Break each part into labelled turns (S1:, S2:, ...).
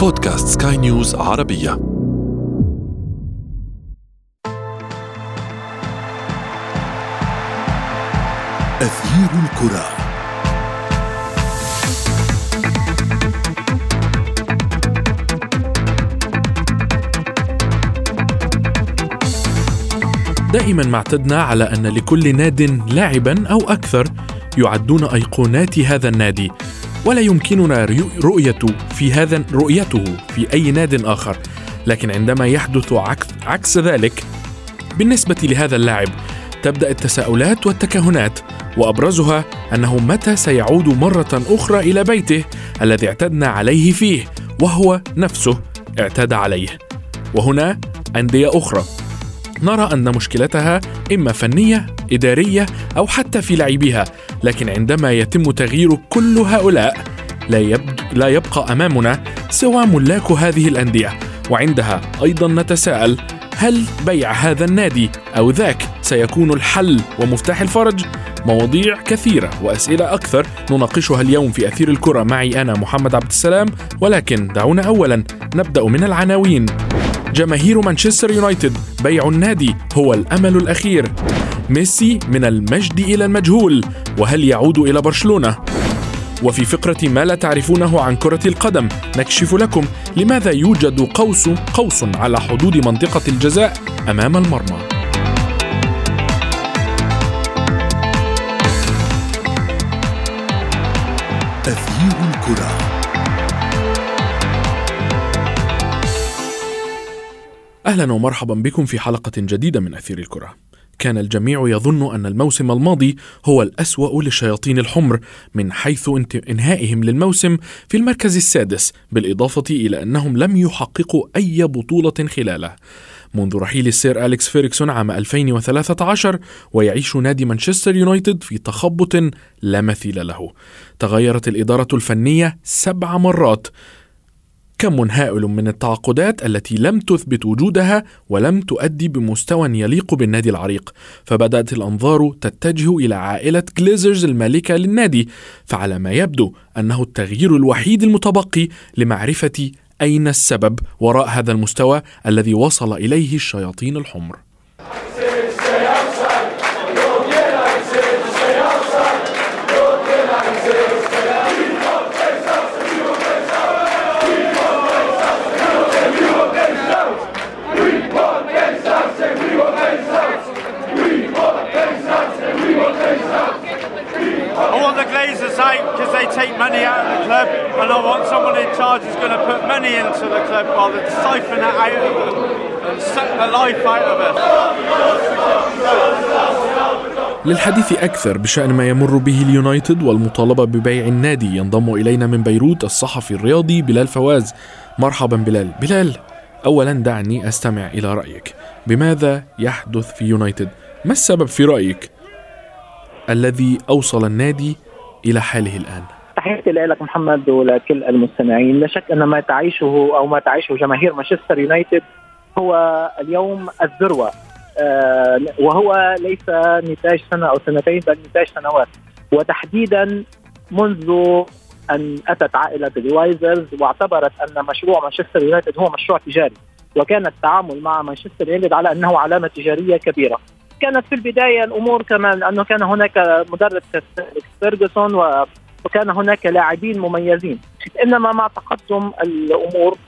S1: بودكاست سكاي نيوز عربية. أثير الكرة.
S2: دائما ما اعتدنا على أن لكل ناد لاعبا أو أكثر يعدون أيقونات هذا النادي. ولا يمكننا رؤية في هذا رؤيته في أي ناد آخر. لكن عندما يحدث عكس, عكس ذلك بالنسبة لهذا اللاعب تبدأ التساؤلات والتكهنات وأبرزها أنه متى سيعود مرة أخرى إلى بيته الذي اعتدنا عليه فيه وهو نفسه اعتاد عليه. وهنا أندية أخرى. نرى أن مشكلتها إما فنية إدارية أو حتى في لاعبيها لكن عندما يتم تغيير كل هؤلاء لا. لا يبقى أمامنا سوى ملاك هذه الأندية وعندها أيضا نتساءل هل بيع هذا النادي أو ذاك سيكون الحل ومفتاح الفرج؟ مواضيع كثيرة وأسئلة أكثر نناقشها اليوم في أثير الكرة معي أنا محمد عبد السلام ولكن دعونا أولا نبدأ من العناوين جماهير مانشستر يونايتد. بيع النادي هو الأمل الأخير. ميسي من المجد إلى المجهول وهل يعود إلى برشلونة؟ وفي فقرة ما لا تعرفونه عن كرة القدم نكشف لكم لماذا يوجد قوس قوس على حدود منطقة الجزاء أمام المرمى. أهلا ومرحبا بكم في حلقة جديدة من أثير الكرة. كان الجميع يظن أن الموسم الماضي هو الأسوأ للشياطين الحمر من حيث إنهائهم للموسم في المركز السادس بالإضافة إلى أنهم لم يحققوا أي بطولة خلاله. منذ رحيل السير أليكس فيريكسون عام 2013 ويعيش نادي مانشستر يونايتد في تخبط لا مثيل له. تغيرت الإدارة الفنية سبع مرات كم هائل من التعاقدات التي لم تثبت وجودها ولم تؤدي بمستوى يليق بالنادي العريق. فبدأت الأنظار تتجه إلى عائلة جليزرز المالكة للنادي فعلى ما يبدو أنه التغيير الوحيد المتبقي لمعرفة أين السبب وراء هذا المستوى الذي وصل إليه الشياطين الحمر.
S3: Take money out of the club, and I want someone in charge who's going to put money into the club rather than siphon it out of them and suck the life out of us.
S2: للحديث أكثر بشأن ما يمر به اليونايتد والمطالبة ببيع النادي ينضم إلينا من بيروت الصحفي الرياضي بلال فواز. مرحبا بلال. بلال أولا دعني أستمع إلى رأيك. بماذا يحدث في يونايتد؟ ما السبب في رأيك الذي أوصل النادي إلى حاله الآن؟
S4: تحياتي لك محمد ولكل المستمعين. لا شك أن ما تعيشه أو ما تعيشه جماهير مانشستر يونايتد هو اليوم الذروة. آه وهو ليس نتاج سنة أو سنتين بل نتاج سنوات. وتحديدا منذ أن أتت عائلة الجلايزرز واعتبرت أن مشروع مانشستر يونايتد هو مشروع تجاري. وكان التعامل مع مانشستر يونايتد على أنه علامة تجارية كبيرة. كانت في البداية الأمور كمان أنه كان هناك مدرب فيرجسون وكان هناك لاعبين مميزين. إنما مع تقدم الأمور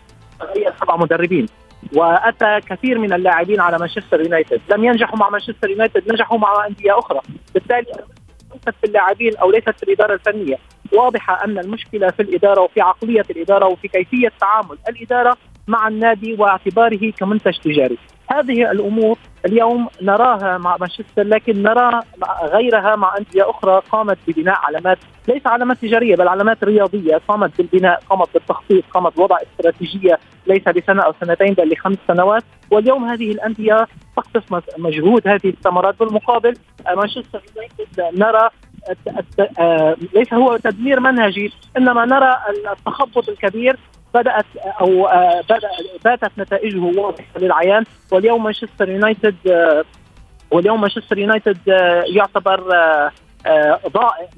S4: تغير سبع مدربين. وأتى كثير من اللاعبين على مانشستر يونايتد. لم ينجحوا مع مانشستر يونايتد نجحوا مع أندية أخرى. بالتالي ليست في اللاعبين أو ليست في الإدارة الفنية. واضحه أن المشكلة في الإدارة وفي عقلية الإدارة وفي كيفية تعامل الإدارة مع النادي واعتباره كمنتج تجاري. هذه الأمور اليوم نراها مع مانشستر لكن نرى غيرها مع أندية أخرى قامت ببناء علامات ليس علامات تجارية بل علامات رياضية. قامت بالبناء قامت بالتخطيط قامت بوضع استراتيجية ليس لسنه أو سنتين بل لخمس سنوات. واليوم هذه الأندية تقتص مجهود هذه الثمرات. بالمقابل مانشستر يونايتد نرى آه، ليس هو تدمير منهجي إنما نرى التخبط الكبير بدأت أو آه، باتت نتائجه واضحة للعيان. واليوم مانشستر يونايتد آه، واليوم مانشستر يونايتد آه، يعتبر ضائع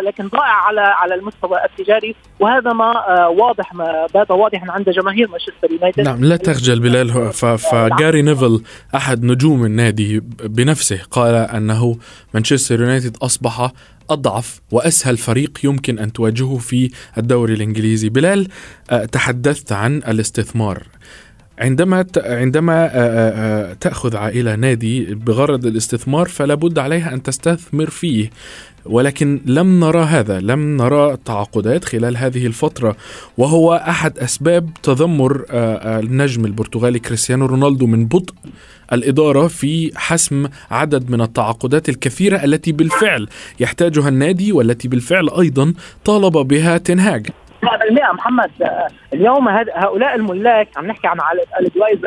S4: لكن ضائع على على المستوى التجاري. وهذا ما آه، واضح ما بات واضحا عند جماهير مانشستر يونايتد.
S2: نعم لا تخجل بلال. فجاري نيفل أحد نجوم النادي بنفسه قال أنه مانشستر يونايتد أصبح أضعف وأسهل فريق يمكن أن تواجهه في الدوري الإنجليزي. بلال تحدثت عن الاستثمار. عندما عندما تأخذ عائلة نادي بغرض الاستثمار فلا بد عليها أن تستثمر فيه. ولكن لم نرى هذا لم نرى تعاقدات خلال هذه الفترة. وهو أحد أسباب تذمر النجم البرتغالي كريستيانو رونالدو من بطء الإدارة في حسم عدد من التعاقدات الكثيرة التي بالفعل يحتاجها النادي والتي بالفعل أيضا طالب بها تنهاج.
S4: 100% محمد. اليوم هؤلاء الملاك عم نحكي عن الجوائز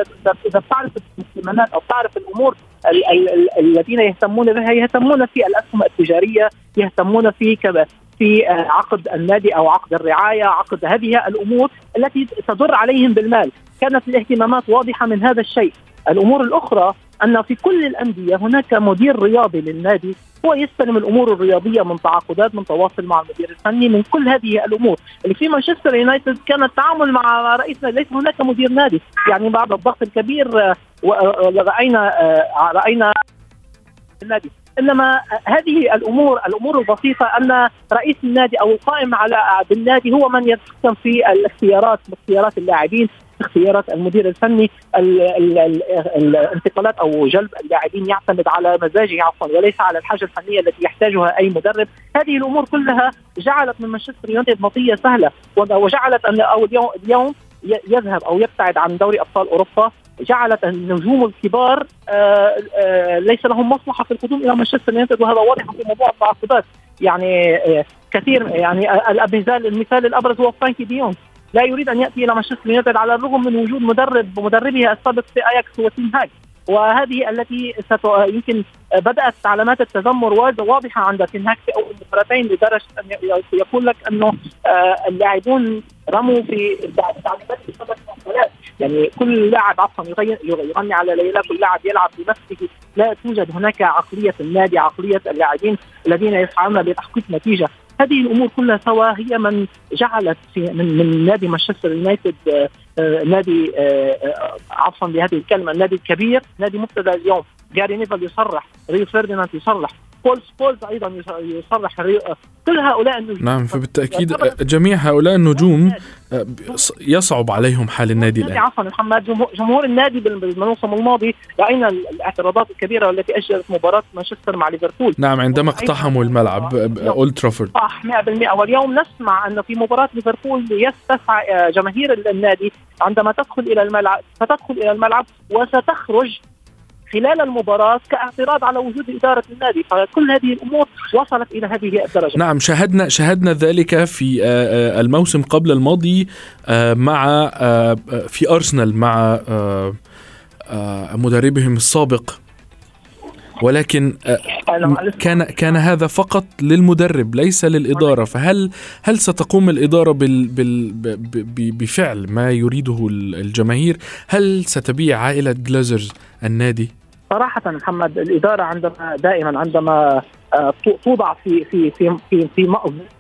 S4: اذا بتعرف الاهتمامات أو بتعرف الأمور الذين يهتمون بها يهتمون في الاسهم التجارية يهتمون في في عقد النادي أو عقد الرعاية عقد هذه الأمور التي تضر عليهم بالمال. كانت الاهتمامات واضحة من هذا الشيء. الأمور الأخرى أن في كل الأندية هناك مدير رياضي للنادي. هو يستلم الأمور الرياضية من تعاقدات من تواصل مع المدير الفني من كل هذه الأمور. اللي في مانشستر يونايتد كان التعامل مع رئيس ليس هناك مدير نادي. يعني بعد الضغط الكبير آه، آه، راينا آه، رأينا النادي. إنما هذه الأمور الأمور البسيطة أن رئيس النادي أو القائم على بالنادي هو من يتحكم في الاختيارات اختيارات اللاعبين. اختيارات المدير الفني الانتقالات أو جلب اللاعبين يعتمد على مزاجه عفوا وليس على الحاجة الفنية التي يحتاجها أي مدرب. هذه الأمور كلها جعلت من مانشستر يونايتد مطيه سهلة وجعلت أن أو اليوم يذهب أو يبتعد عن دوري أبطال أوروبا. جعلت النجوم الكبار آآ آآ ليس لهم مصلحة في القدوم إلى مانشستر يونايتد وهذا واضح في موضوع التعاقدات. يعني كثير يعني المثال المثال الأبرز هو فرانكي دي يونغ لا يريد أن يأتي إلى مانشستر يونايتد على الرغم من وجود مدرب مدربه السابق في أياكس هو هاج. وهذه التي يمكن بدأت علامات التذمر واضحة عند تنهاك في أول مباراتين لدرجة أن يقول لك أنه آه، اللاعبون رموا في تعليمات يعني كل لاعب عفوا يغني على ليلى كل لاعب يلعب بنفسه. لا توجد هناك عقلية النادي عقلية اللاعبين الذين يسعون لتحقيق نتيجة. هذه الأمور كلها سوا هي من جعلت في من من نادي مانشستر يونايتد آه، آه، نادي آه، عفوا بهذه الكلمة النادي الكبير نادي مبتدئ اليوم. جاري نيفل يصرح ريو فرديناند يصرح. بول سكولز أيضا يصرح كل هؤلاء النجوم.
S2: نعم فبالتأكيد جميع هؤلاء النجوم يصعب عليهم حال النادي الآن.
S4: عفوا محمد جمهور النادي بالموسم الماضي رأينا الاعتراضات الكبيرة التي اجلت مباراة مانشستر مع ليفربول.
S2: نعم عندما اقتحموا الملعب أولد ترافورد.
S4: صح 100% واليوم نسمع انه في مباراة ليفربول يستسعى جماهير النادي عندما تدخل إلى الملعب ستدخل إلى الملعب وستخرج خلال المباراة كاعتراض على وجود إدارة النادي. فكل هذه الأمور وصلت إلى هذه الدرجة.
S2: نعم شاهدنا شاهدنا ذلك في آه، آه، الموسم قبل الماضي آه، مع في أرسنال مع مدربهم السابق. ولكن كان كان هذا فقط للمدرب ليس للإدارة. فهل هل ستقوم الإدارة بال بال بفعل ما يريده الجماهير؟ هل ستبيع عائلة جلازرز النادي؟
S4: صراحة محمد الإدارة عندما دائما عندما آه، توضع في في في في, في مأزق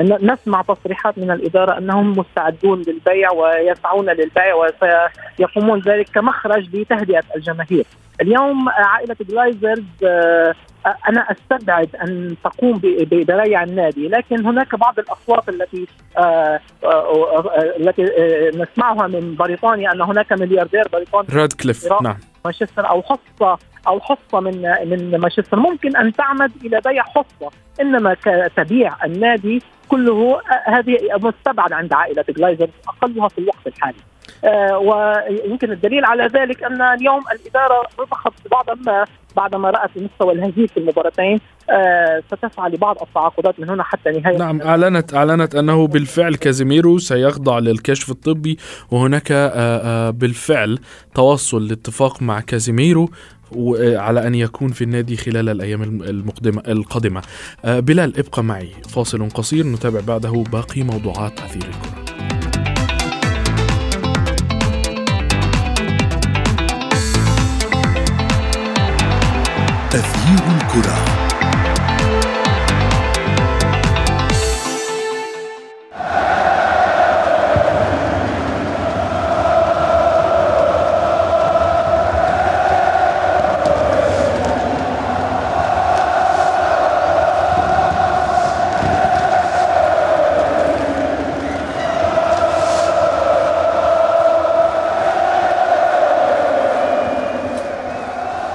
S4: نسمع تصريحات من الإدارة أنهم مستعدون للبيع ويسعون للبيع وسيقومون ذلك كمخرج لتهدئة الجماهير. اليوم عائلة جلايزرز آه، أنا أستبعد أن تقوم ببيع النادي لكن هناك بعض الأصوات التي آه، التي نسمعها من بريطانيا أن هناك ملياردير بريطاني.
S2: رادكليف نعم.
S4: مانشستر أو حصة أو حصة من من مانشستر ممكن أن تعمد إلى بيع حصة إنما تبيع النادي كله هذه مستبعد عند عائلة جلايزر أقلها في الوقت الحالي. آه ويمكن الدليل على ذلك أن اليوم الإدارة رضخت بعضا ما بعدما رأت مستوى الهزيمه في المباراتين آه ستسعى لبعض التعاقدات من هنا حتى نهاية
S2: نعم اعلنت أعلنت أنه بالفعل كازيميرو سيخضع للكشف الطبي وهناك آه بالفعل توصل لاتفاق مع كازيميرو على أن يكون في النادي خلال الأيام المقدمة القادمة. آه، بلال ابقى معي. فاصل قصير نتابع بعده باقي موضوعات أثير الكرة.
S1: الكرة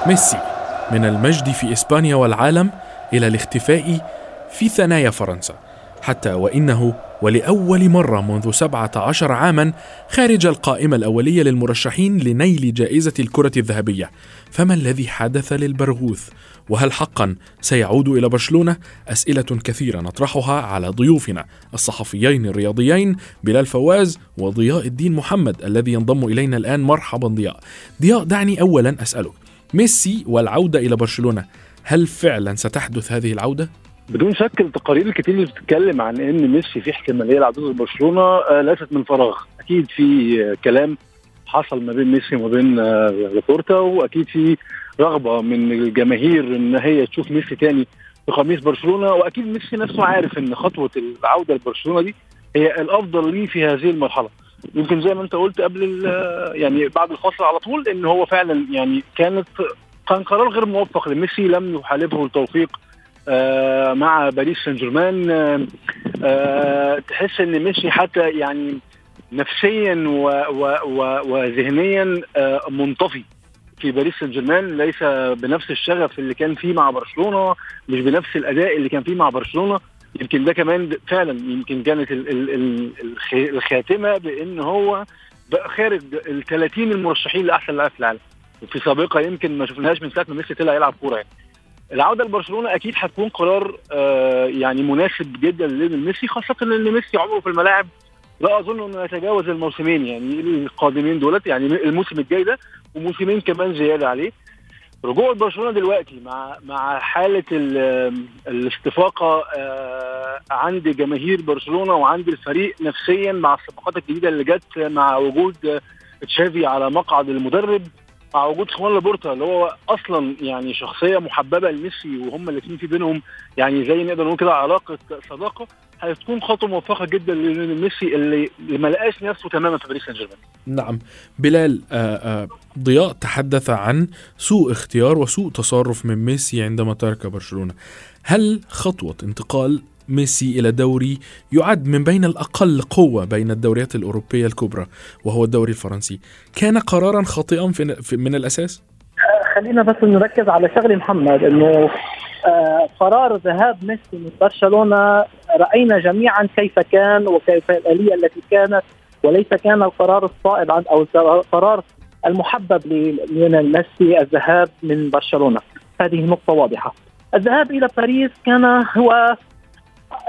S2: Messi, من المجد في إسبانيا والعالم إلى الاختفاء في ثنايا فرنسا حتى وإنه ولأول مرة منذ 17 عاما خارج القائمة الأولية للمرشحين لنيل جائزة الكرة الذهبية. فما الذي حدث للبرغوث؟ وهل حقا سيعود إلى برشلونة؟ أسئلة كثيرة نطرحها على ضيوفنا الصحفيين الرياضيين بلال فواز وضياء الدين محمد الذي ينضم إلينا الآن. مرحبا ضياء. ضياء دعني أولا أسألك ميسي والعودة إلى برشلونة. هل فعلا ستحدث هذه العودة؟
S5: بدون شك التقارير الكتير اللي بتتكلم عن إن ميسي في احتمالية لعودته لبرشلونه آه، ليست من فراغ. أكيد في آه، كلام حصل ما بين ميسي وما بين آه، لابورتا وأكيد في رغبة من الجماهير إن هي تشوف ميسي تاني في قميص برشلونة. وأكيد ميسي نفسه عارف إن خطوة العودة لبرشلونة دي هي الأفضل ليه في هذه المرحلة. يمكن زي ما انت قلت قبل يعني بعد الفصل على طول إن هو فعلا يعني كانت كان قرار غير موفق لميسي لم يحالفه التوفيق آه مع باريس سان جيرمان آه آه تحس إن ميسي حتى يعني نفسيا وذهنيا آه منطفي في باريس سان جيرمان ليس بنفس الشغف اللي كان فيه مع برشلونة مش بنفس الأداء اللي كان فيه مع برشلونة. يمكن ده كمان فعلا يمكن كانت الخاتمة بإن هو بقى خارج ال 30 المرشحين لأحسن لاعب في العالم. وفي سابقة يمكن ما شفناهاش من ساعة ما ميسي طلع يلعب كورة يعني. العودة لبرشلونة أكيد هتكون قرار آه يعني مناسب جدا لميسي خاصة إن ميسي عمره في الملاعب لا أظن إنه يتجاوز الموسمين يعني القادمين دولت يعني الموسم الجاي ده وموسمين كمان زيادة عليه. رجوع برشلونة دلوقتي مع مع حالة الاستفاقه آه عند جماهير برشلونة وعند الفريق نفسيا مع الصفقات الجديدة اللي جت مع وجود تشافي على مقعد المدرب مع وجود خوان لابورتا اللي هو أصلا يعني شخصية محببة لميسي وهم الاثنين في بينهم يعني زي نقدر نقول كده علاقة صداقة. هتكون خطوة موفقة جدا لميسي اللي ما لقاش نفسه تماما في باريس سان جيرمان.
S2: نعم بلال آآ آآ ضياء تحدث عن سوء اختيار وسوء تصرف من ميسي عندما ترك برشلونة. هل خطوة انتقال ميسي إلى دوري يعد من بين الأقل قوة بين الدوريات الأوروبية الكبرى وهو الدوري الفرنسي كان قرارا خاطئا من الأساس؟
S4: خلينا بس نركز على شغله محمد إنه آه قرار ذهاب ميسي من برشلونة رأينا جميعا كيف كان وكيف الآلية التي كانت وليس كان القرار الصائب عن أو القرار المحبب لليونيل ميسي الذهاب من برشلونة. هذه نقطة واضحة. الذهاب إلى باريس كان هو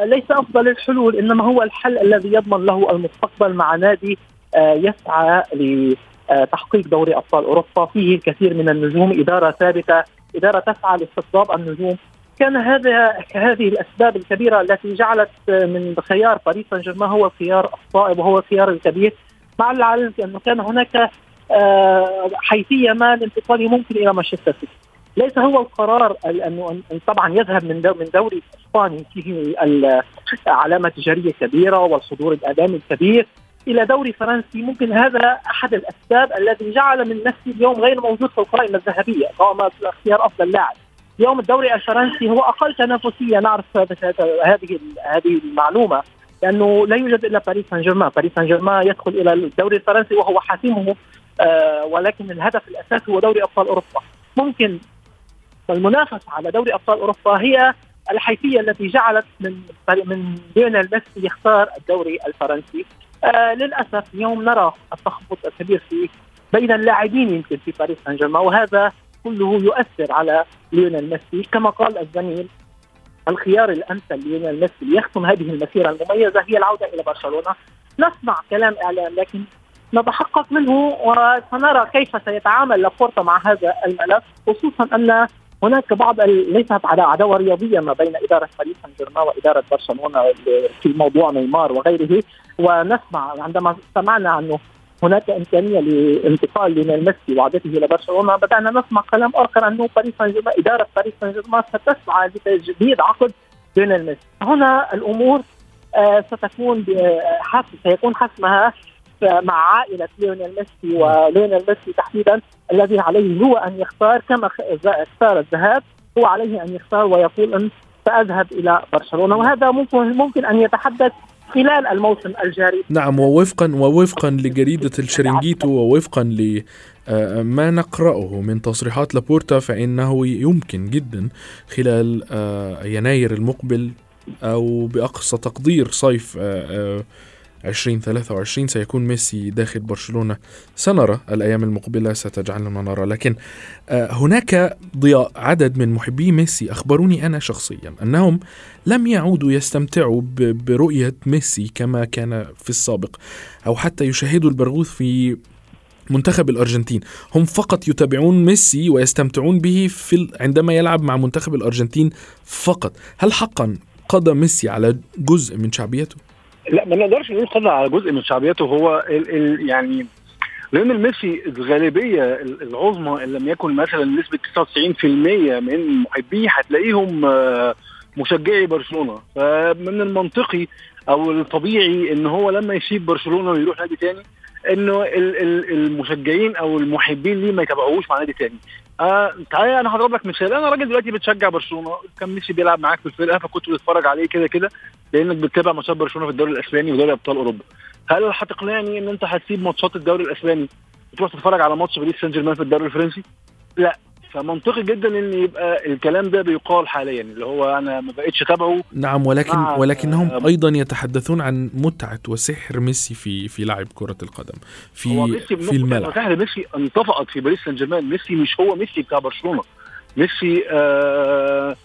S4: ليس أفضل الحلول إنما هو الحل الذي يضمن له المستقبل مع نادي آه، يسعى لتحقيق دوري أبطال أوروبا. فيه الكثير من النجوم. إدارة ثابتة. إدارة تسعى لاستقطاب النجوم. كان هذا هذه الأسباب الكبيرة التي جعلت من خيار باريس سان جيرمان هو الخيار الصائب وهو الخيار الكبير. مع العلم انه كان هناك آه، حيثية ما لانتقاله ممكن إلى مانشستر سيتي. ليس هو القرار انه طبعا يذهب من من دوري إسباني. فيه علامة تجارية كبيرة والحضور الاعلامي الكبير. إلى دوري فرنسي. ممكن هذا أحد الأسباب الذي جعل من نفسي اليوم غير موجود في القائمة الذهبية قام اختيار أفضل لاعب. اليوم الدوري الفرنسي هو أقل تنافسية نعرف هذه هذه المعلومة لأنه لا يوجد إلا باريس سان جيرمان، باريس سان جيرمان يدخل إلى الدوري الفرنسي وهو حاسمه آه ولكن الهدف الأساسي هو دوري أبطال أوروبا. ممكن والمنافسه على دوري أبطال أوروبا هي الحيثية التي جعلت من من ليونيل ميسي يختار الدوري الفرنسي. آه للأسف اليوم نرى التخبط الكبير في بين اللاعبين يمكن في باريس سان جيرمان وهذا كله يؤثر على ليونيل ميسي. كما قال الزميل الخيار الأمثل ليونيل ميسي ليختم هذه المسيرة المميزة هي العودة إلى برشلونة. نسمع كلام إعلام لكن نتحقق منه وسنرى كيف سيتعامل لابورتا مع هذا الملف خصوصا أن هناك بعض ليست عداوة رياضية ما بين إدارة باريس سان جيرمان وإدارة برشلونة في موضوع نيمار وغيره. ونسمع عندما سمعنا انه هناك إمكانية لانتقال ليونيل ميسي وعودته إلى برشلونة بدأنا نسمع كلام آخر انه باريس سان جيرمان إدارة باريس سان جيرمان ستسعى لتجديد عقد ليونيل ميسي. هنا الأمور آه ستكون سيكون حسمها مع عائلة ليونيل ميسي وليونيل ميسي تحديدا الذي عليه هو أن يختار كما اختار الذهاب هو عليه أن يختار ويقول أن سأذهب إلى برشلونة. وهذا ممكن ممكن أن يحدث خلال الموسم الجاري.
S2: نعم ووفقا ووفقا لجريدة الشيرينجيتو ووفقا لما نقرأه من تصريحات لابورتا فإنه يمكن جدا خلال يناير المقبل أو بأقصى تقدير صيف 2023 سيكون ميسي داخل برشلونة. سنرى الأيام المقبلة ستجعلنا نرى. لكن آه، هناك ضياء عدد من محبي ميسي. أخبروني أنا شخصيا أنهم لم يعودوا يستمتعوا برؤية ميسي كما كان في السابق أو حتى يشاهدوا البرغوث في منتخب الأرجنتين. هم فقط يتابعون ميسي ويستمتعون به في عندما يلعب مع منتخب الأرجنتين فقط. هل حقا قضى ميسي على جزء من شعبيته؟
S5: لا ما نقدرش نقول قضى على جزء من شعبيته. هو ال ال يعني لأن ميسي الغالبية العظمى إن لم يكن مثلا نسبة 99% من محبيه هتلاقيهم آه، مشجعي برشلونة. فمن المنطقي أو الطبيعي إن هو لما يسيب برشلونة ويروح نادي تاني إنه المشجعين أو المحبين ليه ما يتابعوش مع نادي تاني. آه تعالى أنا هضرب لك مثال. أنا راجل دلوقتي بتشجع برشلونة. كان ميسي بيلعب معاك في الفرقة فكنت بتتفرج عليه كده كده لأنك بتتابع ماتشات برشلونة في الدوري الإسباني ودوري أبطال أوروبا. هل هتقنعني إن أنت هتسيب ماتشات الدوري الإسباني وتروح تتفرج على ماتش باريس سان جيرمان في الدوري الفرنسي؟ لا. فمنطقي جدا إن يبقى الكلام ده بيقال حاليا اللي هو أنا ما بقتش أتابعه.
S2: نعم ولكن ولكنهم آه أيضا يتحدثون عن متعة وسحر ميسي في في لعب كرة القدم في في الملعب.
S5: سحر ميسي انطفأت في باريس سان جيرمان. ميسي مش هو ميسي بتاع برشلونة. ميسي آه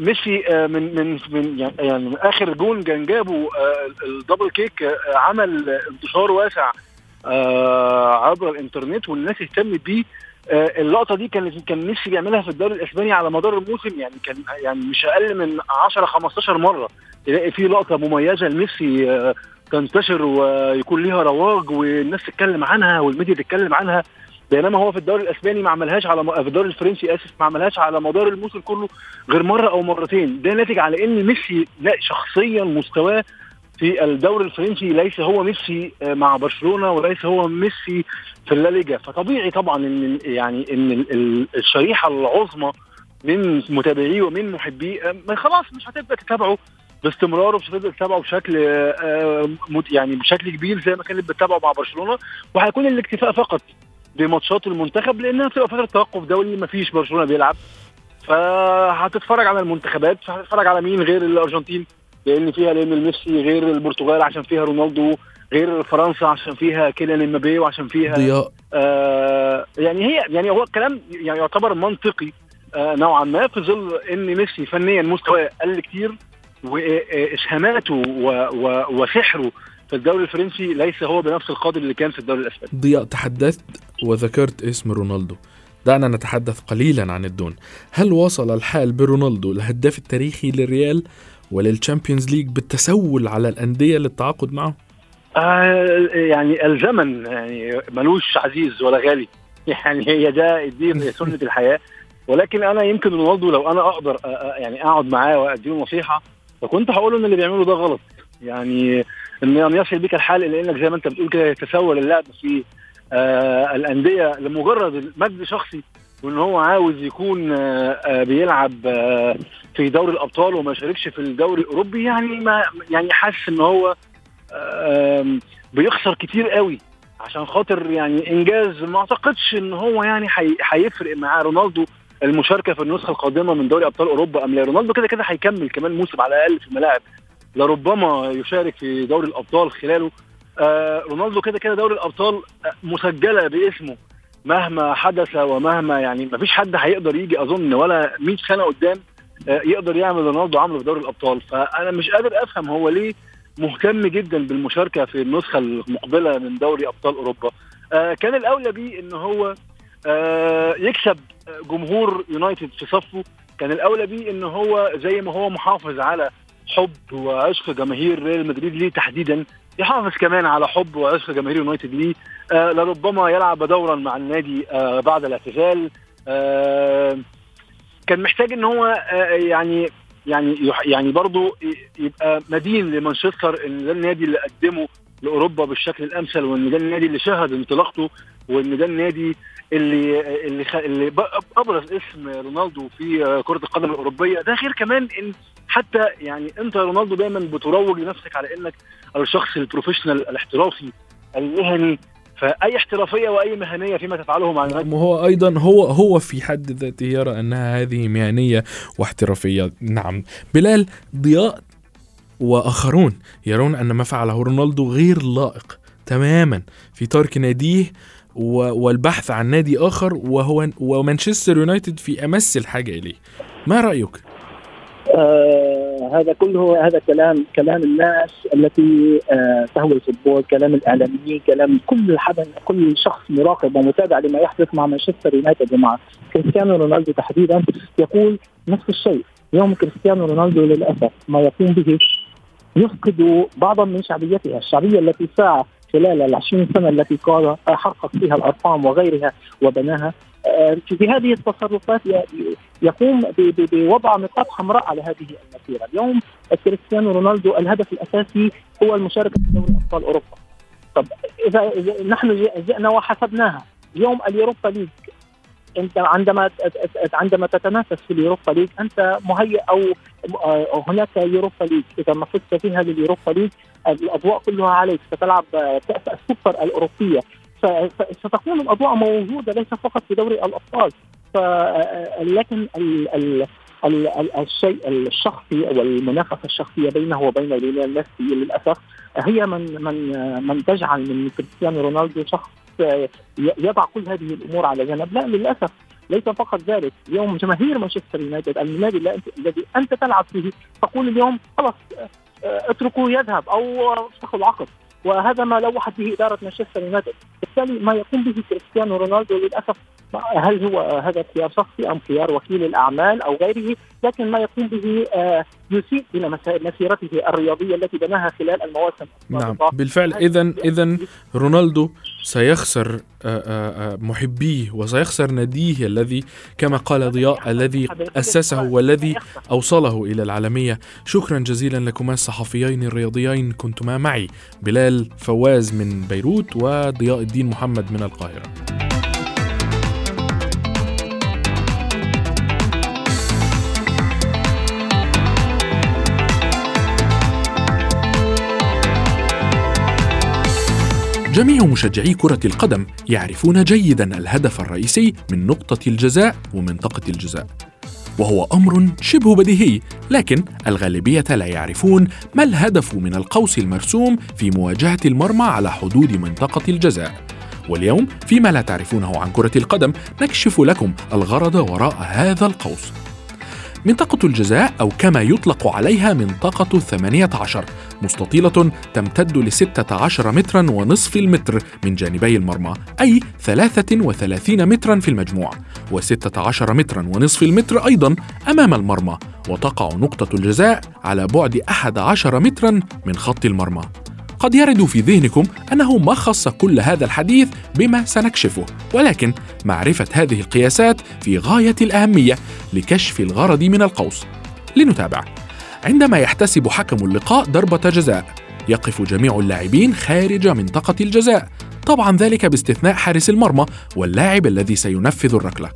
S5: ميسي آه من من من يعني من آخر جون كان جابه آه ال double kick آه عمل انتشار واسع آه عبر الإنترنت والناس اهتمت بيه. اللقطة دي كان كان ميسي بيعملها في الدوري الإسباني على مدار الموسم يعني كان يعني مش أقل من 10 15 مرة. تلاقي في لقطة مميزة لميسي آه، تنتشر ويكون ليها رواج والناس تتكلم عنها والميديا تتكلم عنها. بينما هو في الدوري الإسباني ما عملهاش على في الدوري الفرنسي آسف ما عملهاش على مدار الموسم كله غير مرة أو مرتين. ده ناتج على إن ميسي لا شخصيا مستواه في الدوري الفرنسي ليس هو ميسي آه، مع برشلونة وليس هو ميسي في الليجا فطبيعي طبعا إن يعني إن الشريحة العظمى من متابعيه ومن محبيه آه، خلاص مش هتبدا تتابعه باستمرار ومش هتبدا تتابعه بشكل آه، يعني بشكل كبير زي ما كانت بتتابعه مع برشلونة. وهيكون الاكتفاء فقط بماتشات المنتخب لأنها بتبقى فترة توقف دولي ما فيش برشلونة بيلعب. فهتتفرج على المنتخبات فهتتفرج على مين غير الأرجنتين؟ لأن فيها لأن ميسي غير البرتغال عشان فيها رونالدو غير فرنسا عشان فيها كيليان إمبابي وعشان فيها
S2: ضياء.
S5: آه يعني هي يعني هو الكلام يعني يعتبر منطقي آه نوعا ما في ظل إن ميسي فنيا مستواه قل كتير وإسهاماته وسحره في الدوري الفرنسي ليس هو بنفس القدر اللي كان في الدوري الأسباني.
S2: ضياء تحدثت وذكرت اسم رونالدو. دعنا نتحدث قليلا عن الدون. هل وصل الحال برونالدو الهداف التاريخي للريال؟ ولل Champions League بالتسول على الأندية للتعاقد معه؟
S5: آه يعني الزمن يعني ملوش عزيز ولا غالي. يعني هي ده دي سنة الحياة. ولكن أنا يمكن رونالدو لو أنا أقدر يعني أقعد معاه وأديله نصيحة فكنت هقول له إن اللي بيعمله ده غلط. يعني إن يصل بك الحال إلى إنك زي ما أنت بتقول كده يتسول اللعب في آه الأندية لمجرد مجد شخصي. وإن هو عاوز يكون آه، آه، بيلعب آه، في دوري الأبطال وما يشاركش في الدوري الأوروبي يعني ما يعني حاسس إن هو بيخسر كتير قوي. عشان خاطر يعني إنجاز ما أعتقدش إن هو يعني هيفرق مع رونالدو المشاركة في النسخة القادمة من دوري أبطال أوروبا أم لا؟ رونالدو كده كده هيكمل كمان موسم على الأقل في الملاعب. لربما يشارك في دوري الأبطال خلاله. آه رونالدو كده كده دوري الأبطال مسجلة باسمه. مهما حدث ومهما يعني ما فيش حد هيقدر يجي أظن ولا 100 سنه قدام آه، يقدر يعمل رونالدو عمله في دوري الأبطال. فأنا مش قادر أفهم هو ليه مهتم جدا بالمشاركة في النسخة المقبلة من دوري أبطال أوروبا. آه، كان الأولى بيه إن هو آه، يكسب جمهور يونايتد في صفه. كان الأولى بيه إن هو زي ما هو محافظ على حب وعشق جماهير ريال مدريد ليه تحديدا. يحافظ كمان على حب وعشق جماهير يونايتد ليه. آه لربما يلعب دورا مع النادي آه بعد الاعتزال. آه كان محتاج إن هو آه يعني يعني يعني برضه يبقى مدين لمانشستر إن ده النادي اللي قدمه لأوروبا بالشكل الأمثل وإن ده النادي اللي شهد انطلاقته وإن ده النادي اللي اللي اللي أبرز اسم رونالدو في كرة القدم الأوروبية. ده غير كمان إن حتى يعني أنت رونالدو دايما بتروج لنفسك على إنك الشخص البروفيشنال الاحترافي المهني. فأي احترافية وأي مهنية فيما تفعله مع النادي
S2: وهو أيضا هو هو في حد ذاته يرى أنها هذه مهنية واحترافية. نعم. بلال ضياء وآخرون يرون أن ما فعله رونالدو غير لائق تماما في ترك ناديه والبحث عن نادي آخر وهو ومانشستر يونايتد في أمس الحاجة إليه. ما رأيك؟
S4: آه هذا كله هذا كلام كلام الناس التي آه تهوى الفوتبول كلام الإعلاميين كلام كل حدا كل شخص مراقب ومتابع لما يحدث مع مانشستر يونايتد ومع كريستيانو رونالدو تحديدا يقول نفس الشيء. يوم كريستيانو رونالدو للأسف ما يقوم به يفقد بعضا من شعبيتها الشعبية التي سعى خلال العشرين سنة التي قال حقق فيها الأرقام وغيرها وبناها. آه، في هذه التصرفات يقوم بوضع نقاط حمراء على هذه المسيرة، اليوم كريستيانو رونالدو الهدف الأساسي هو المشاركة في دوري أبطال أوروبا. طب اذا نحن جئنا وحسبناها. اليوم ال Europa League انت عندما عندما تتنافس في ال Europa League انت مهيئ أو آه، هناك Europa League. إذا ما فزت فيها لل Europa League الأضواء كلها عليك. ستلعب آه، كاس السوبر الأوروبية. ستكون الأضواء موجودة ليس فقط في دوري الأبطال. آه، لكن ال ال ال ال الشيء الشخصي والمنافسه الشخصية بينه وبين ليونيل ميسي للأسف هي من من آه، من تجعل من كريستيانو رونالدو شخص آه، يضع كل هذه الأمور على جنب. لا للأسف ليس فقط ذلك. اليوم جماهير مانشستر يونايتد النادي الذي أنت تلعب فيه تقول اليوم خلاص آه، اتركوه يذهب أو افسخوا العقد. وهذا ما لوحت به إدارة مانشستر يونايتد. بالتالي ما يقوم به كريستيانو رونالدو للأسف هل هو هذا خيار شخصي أم خيار وكيل الأعمال أو غيره؟ لكن ما يقوم به آه، يسيء إلى مسيرته الرياضية التي بناها خلال المواسم
S2: نعم. بالفعل. اذا اذا رونالدو سيخسر آه، آه، محبيه وسيخسر ناديه الذي كما قال ضياء الذي أسسه والذي أوصله إلى العالمية. شكرا جزيلا لكما الصحفيين الرياضيين كنتما معي. بلال فواز من بيروت وضياء الدين محمد من القاهرة. جميع مشجعي كرة القدم يعرفون جيدا الهدف الرئيسي من نقطة الجزاء ومنطقة الجزاء. وهو أمر شبه بديهي، لكن الغالبية لا يعرفون ما الهدف من القوس المرسوم في مواجهة المرمى على حدود منطقة الجزاء. واليوم فيما لا تعرفونه عن كرة القدم نكشف لكم الغرض وراء هذا القوس. منطقة الجزاء أو كما يطلق عليها منطقة الثمانية عشر مستطيلة تمتد لستة عشر مترا ونصف المتر من جانبي المرمى أي ثلاثة وثلاثين مترا في المجموع وستة عشر مترا ونصف المتر أيضا أمام المرمى وتقع نقطة الجزاء على بعد أحد عشر مترا من خط المرمى. قد يرد في ذهنكم أنه ما خص كل هذا الحديث بما سنكشفه ولكن معرفة هذه القياسات في غاية الأهمية لكشف الغرض من القوس. لنتابع. عندما يحتسب حكم اللقاء ضربة جزاء يقف جميع اللاعبين خارج منطقة الجزاء طبعا ذلك باستثناء حارس المرمى واللاعب الذي سينفذ الركلة.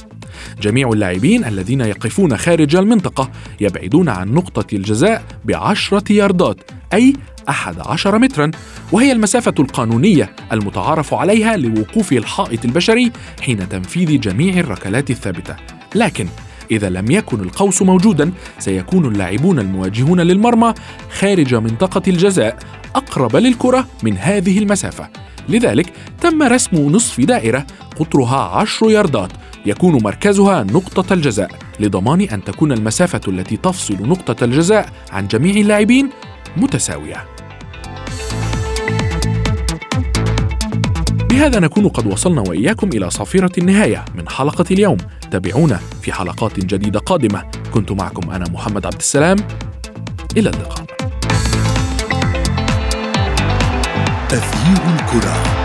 S2: جميع اللاعبين الذين يقفون خارج المنطقة يبعدون عن نقطة الجزاء بعشرة ياردات أي أحد عشر مترا وهي المسافة القانونية المتعارف عليها لوقوف الحائط البشري حين تنفيذ جميع الركلات الثابتة لكن إذا لم يكن القوس موجودا سيكون اللاعبون المواجهون للمرمى خارج منطقة الجزاء أقرب للكرة من هذه المسافة لذلك تم رسم نصف دائرة قطرها عشر ياردات يكون مركزها نقطة الجزاء لضمان أن تكون المسافة التي تفصل نقطة الجزاء عن جميع اللاعبين متساوية. بهذا نكون قد وصلنا وإياكم إلى صافرة النهاية من حلقة اليوم. تابعونا في حلقات جديدة قادمة. كنت معكم أنا محمد عبد السلام. إلى اللقاء.
S1: تغيير الكرة.